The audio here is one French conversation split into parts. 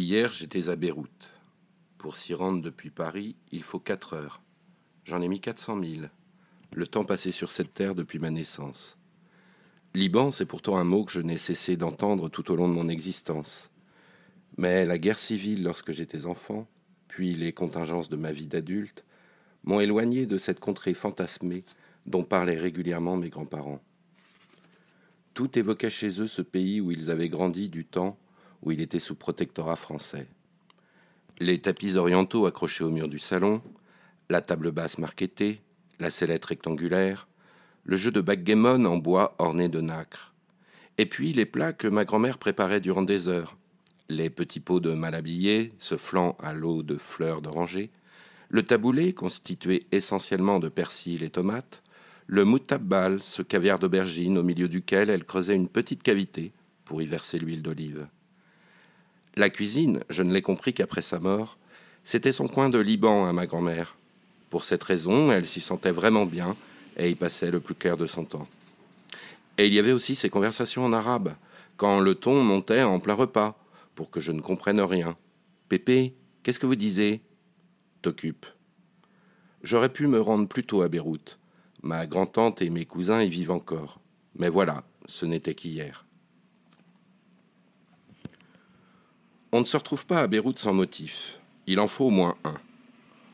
Hier, j'étais à Beyrouth. Pour s'y rendre depuis Paris, il faut quatre heures. J'en ai mis quatre cent mille. Le temps passé sur cette terre depuis ma naissance. Liban, c'est pourtant un mot que je n'ai cessé d'entendre tout au long de mon existence. Mais la guerre civile lorsque j'étais enfant, puis les contingences de ma vie d'adulte, m'ont éloigné de cette contrée fantasmée dont parlaient régulièrement mes grands-parents. Tout évoquait chez eux ce pays où ils avaient grandi du temps où il était sous protectorat français. Les tapis orientaux accrochés au mur du salon, la table basse marquetée, la sellette rectangulaire, le jeu de backgammon en bois orné de nacre, et puis les plats que ma grand-mère préparait durant des heures, les petits pots de malhabillés se flanc à l'eau de fleurs d'oranger, le taboulé constitué essentiellement de persil et tomates, le moutabbal, ce caviar d'aubergine au milieu duquel elle creusait une petite cavité pour y verser l'huile d'olive. La cuisine, je ne l'ai compris qu'après sa mort, c'était son coin de Liban à ma grand-mère. Pour cette raison, elle s'y sentait vraiment bien et y passait le plus clair de son temps. Et il y avait aussi ces conversations en arabe, quand le ton montait en plein repas, pour que je ne comprenne rien. Pépé, qu'est-ce que vous disiez? T'occupe. J'aurais pu me rendre plus tôt à Beyrouth. Ma grand-tante et mes cousins y vivent encore. Mais voilà, ce n'était qu'hier. On ne se retrouve pas à Beyrouth sans motif. Il en faut au moins un.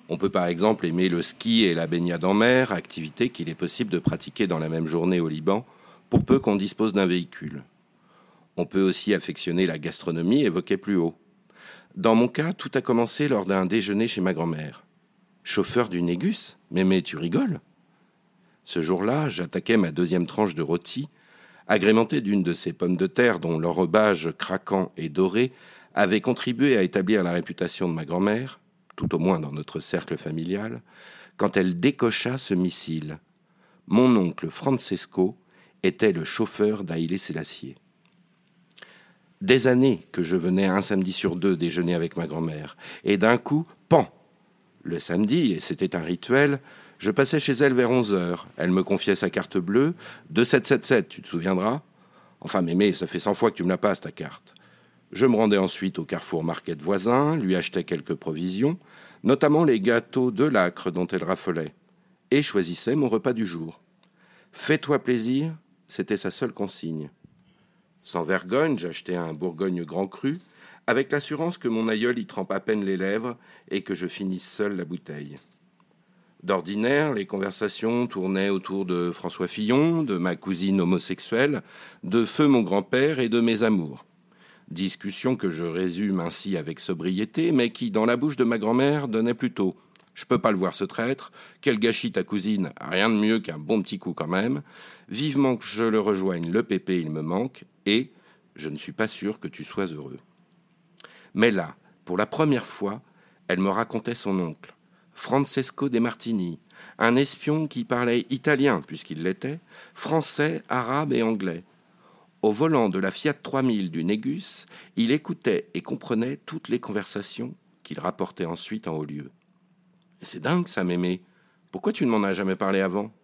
On peut par exemple aimer le ski et la baignade en mer, activité qu'il est possible de pratiquer dans la même journée au Liban, pour peu qu'on dispose d'un véhicule. On peut aussi affectionner la gastronomie évoquée plus haut. Dans mon cas, tout a commencé lors d'un déjeuner chez ma grand-mère. Chauffeur du Négus Mais mais tu rigoles? Ce jour-là, j'attaquais ma deuxième tranche de rôti, agrémentée d'une de ces pommes de terre dont l'enrobage craquant et doré avait contribué à établir la réputation de ma grand-mère, tout au moins dans notre cercle familial, quand elle décocha ce missile. Mon oncle Francesco était le chauffeur d'Aïlé Sélassié. Des années que je venais un samedi sur deux déjeuner avec ma grand-mère, et d'un coup, pan Le samedi, et c'était un rituel, je passais chez elle vers onze heures. Elle me confiait sa carte bleue, 2777, tu te souviendras? Enfin, mémé, ça fait cent fois que tu me la passes, ta carte. Je me rendais ensuite au carrefour Market voisin, lui achetais quelques provisions, notamment les gâteaux de l'acre dont elle raffolait, et choisissais mon repas du jour. Fais-toi plaisir, c'était sa seule consigne. Sans vergogne, j'achetais un Bourgogne grand cru, avec l'assurance que mon aïeul y trempe à peine les lèvres et que je finisse seul la bouteille. D'ordinaire, les conversations tournaient autour de François Fillon, de ma cousine homosexuelle, de Feu mon grand-père et de mes amours. Discussion que je résume ainsi avec sobriété, mais qui, dans la bouche de ma grand-mère, donnait plutôt Je peux pas le voir ce traître, quel gâchis ta cousine, rien de mieux qu'un bon petit coup quand même, vivement que je le rejoigne, le pépé il me manque, et je ne suis pas sûr que tu sois heureux. Mais là, pour la première fois, elle me racontait son oncle, Francesco de Martini, un espion qui parlait italien, puisqu'il l'était, français, arabe et anglais, au volant de la Fiat 3000 du Négus, il écoutait et comprenait toutes les conversations qu'il rapportait ensuite en haut lieu. C'est dingue ça, mémé. Pourquoi tu ne m'en as jamais parlé avant?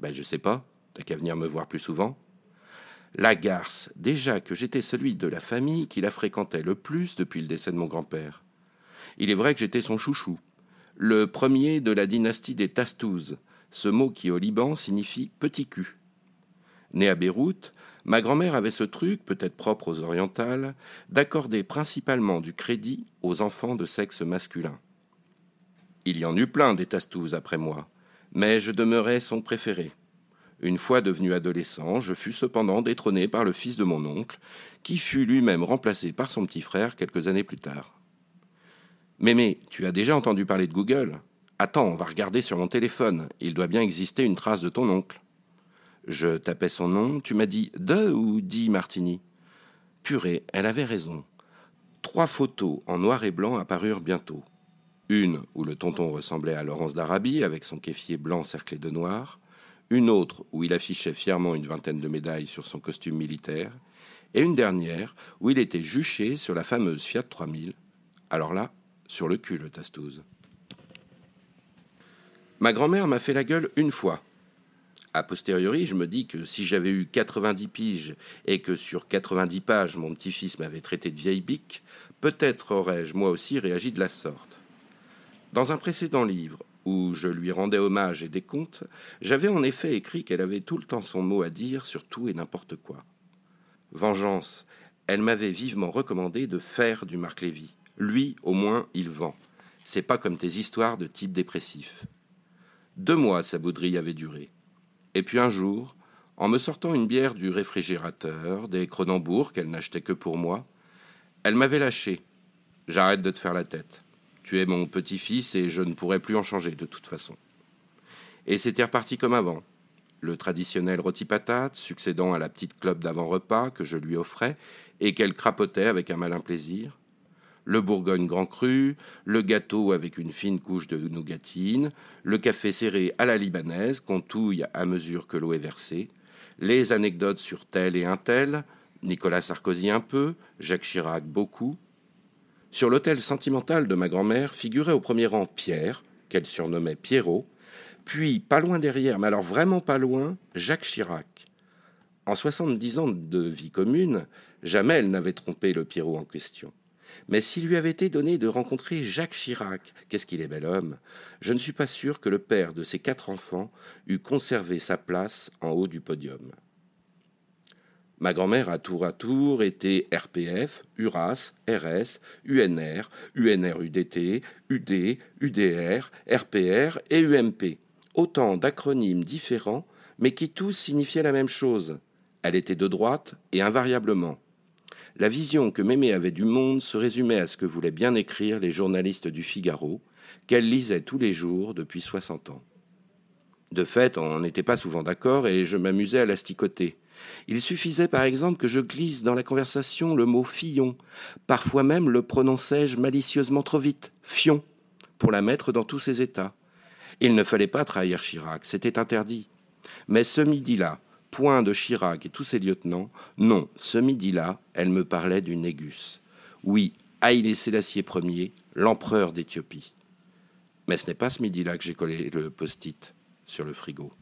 Ben, je sais pas. T'as qu'à venir me voir plus souvent. La garce, déjà que j'étais celui de la famille qui la fréquentait le plus depuis le décès de mon grand-père. Il est vrai que j'étais son chouchou, le premier de la dynastie des Tastouz, ce mot qui au Liban signifie petit cul. Né à Beyrouth, Ma grand-mère avait ce truc, peut-être propre aux orientales, d'accorder principalement du crédit aux enfants de sexe masculin. Il y en eut plein des Tastouz après moi, mais je demeurais son préféré. Une fois devenu adolescent, je fus cependant détrôné par le fils de mon oncle, qui fut lui-même remplacé par son petit frère quelques années plus tard. Mémé, tu as déjà entendu parler de Google? Attends, on va regarder sur mon téléphone. Il doit bien exister une trace de ton oncle. Je tapais son nom. Tu m'as dit de ou dit Martini Purée, elle avait raison. Trois photos en noir et blanc apparurent bientôt. Une où le tonton ressemblait à Laurence d'Arabie avec son kéfier blanc cerclé de noir. Une autre où il affichait fièrement une vingtaine de médailles sur son costume militaire. Et une dernière où il était juché sur la fameuse Fiat 3000. Alors là, sur le cul, le tastouze. Ma grand-mère m'a fait la gueule une fois, a posteriori, je me dis que si j'avais eu 90 piges et que sur 90 pages, mon petit-fils m'avait traité de vieille bique, peut-être aurais-je moi aussi réagi de la sorte. Dans un précédent livre, où je lui rendais hommage et des comptes, j'avais en effet écrit qu'elle avait tout le temps son mot à dire sur tout et n'importe quoi. Vengeance, elle m'avait vivement recommandé de faire du Marc Lévy. Lui, au moins, il vend. C'est pas comme tes histoires de type dépressif. Deux mois sa bouderie avait duré. Et puis un jour, en me sortant une bière du réfrigérateur, des Cronenbourg qu'elle n'achetait que pour moi, elle m'avait lâché. J'arrête de te faire la tête. Tu es mon petit-fils et je ne pourrai plus en changer de toute façon. Et c'était reparti comme avant. Le traditionnel rôti patate, succédant à la petite clope d'avant-repas que je lui offrais et qu'elle crapotait avec un malin plaisir le Bourgogne Grand Cru, le gâteau avec une fine couche de nougatine, le café serré à la libanaise qu'on touille à mesure que l'eau est versée, les anecdotes sur tel et un tel, Nicolas Sarkozy un peu, Jacques Chirac beaucoup. Sur l'hôtel sentimental de ma grand-mère figurait au premier rang Pierre, qu'elle surnommait Pierrot, puis pas loin derrière, mais alors vraiment pas loin, Jacques Chirac. En soixante-dix ans de vie commune, jamais elle n'avait trompé le Pierrot en question. Mais s'il lui avait été donné de rencontrer Jacques Chirac, qu'est-ce qu'il est bel homme, je ne suis pas sûr que le père de ses quatre enfants eût conservé sa place en haut du podium. Ma grand-mère a tour à tour été RPF, URAS, RS, UNR, UNR-UDT, UD, UDR, RPR et UMP. Autant d'acronymes différents, mais qui tous signifiaient la même chose. Elle était de droite et invariablement. La vision que Mémé avait du monde se résumait à ce que voulaient bien écrire les journalistes du Figaro, qu'elle lisait tous les jours depuis soixante ans. De fait, on n'était pas souvent d'accord et je m'amusais à l'asticoter. Il suffisait par exemple que je glisse dans la conversation le mot Fillon. Parfois même le prononçais-je malicieusement trop vite, Fion, pour la mettre dans tous ses états. Il ne fallait pas trahir Chirac, c'était interdit. Mais ce midi-là, point de Chirac et tous ses lieutenants, non, ce midi-là, elle me parlait du Négus. Oui, Haïlé Sélassié Ier, l'empereur d'Éthiopie. Mais ce n'est pas ce midi-là que j'ai collé le post-it sur le frigo.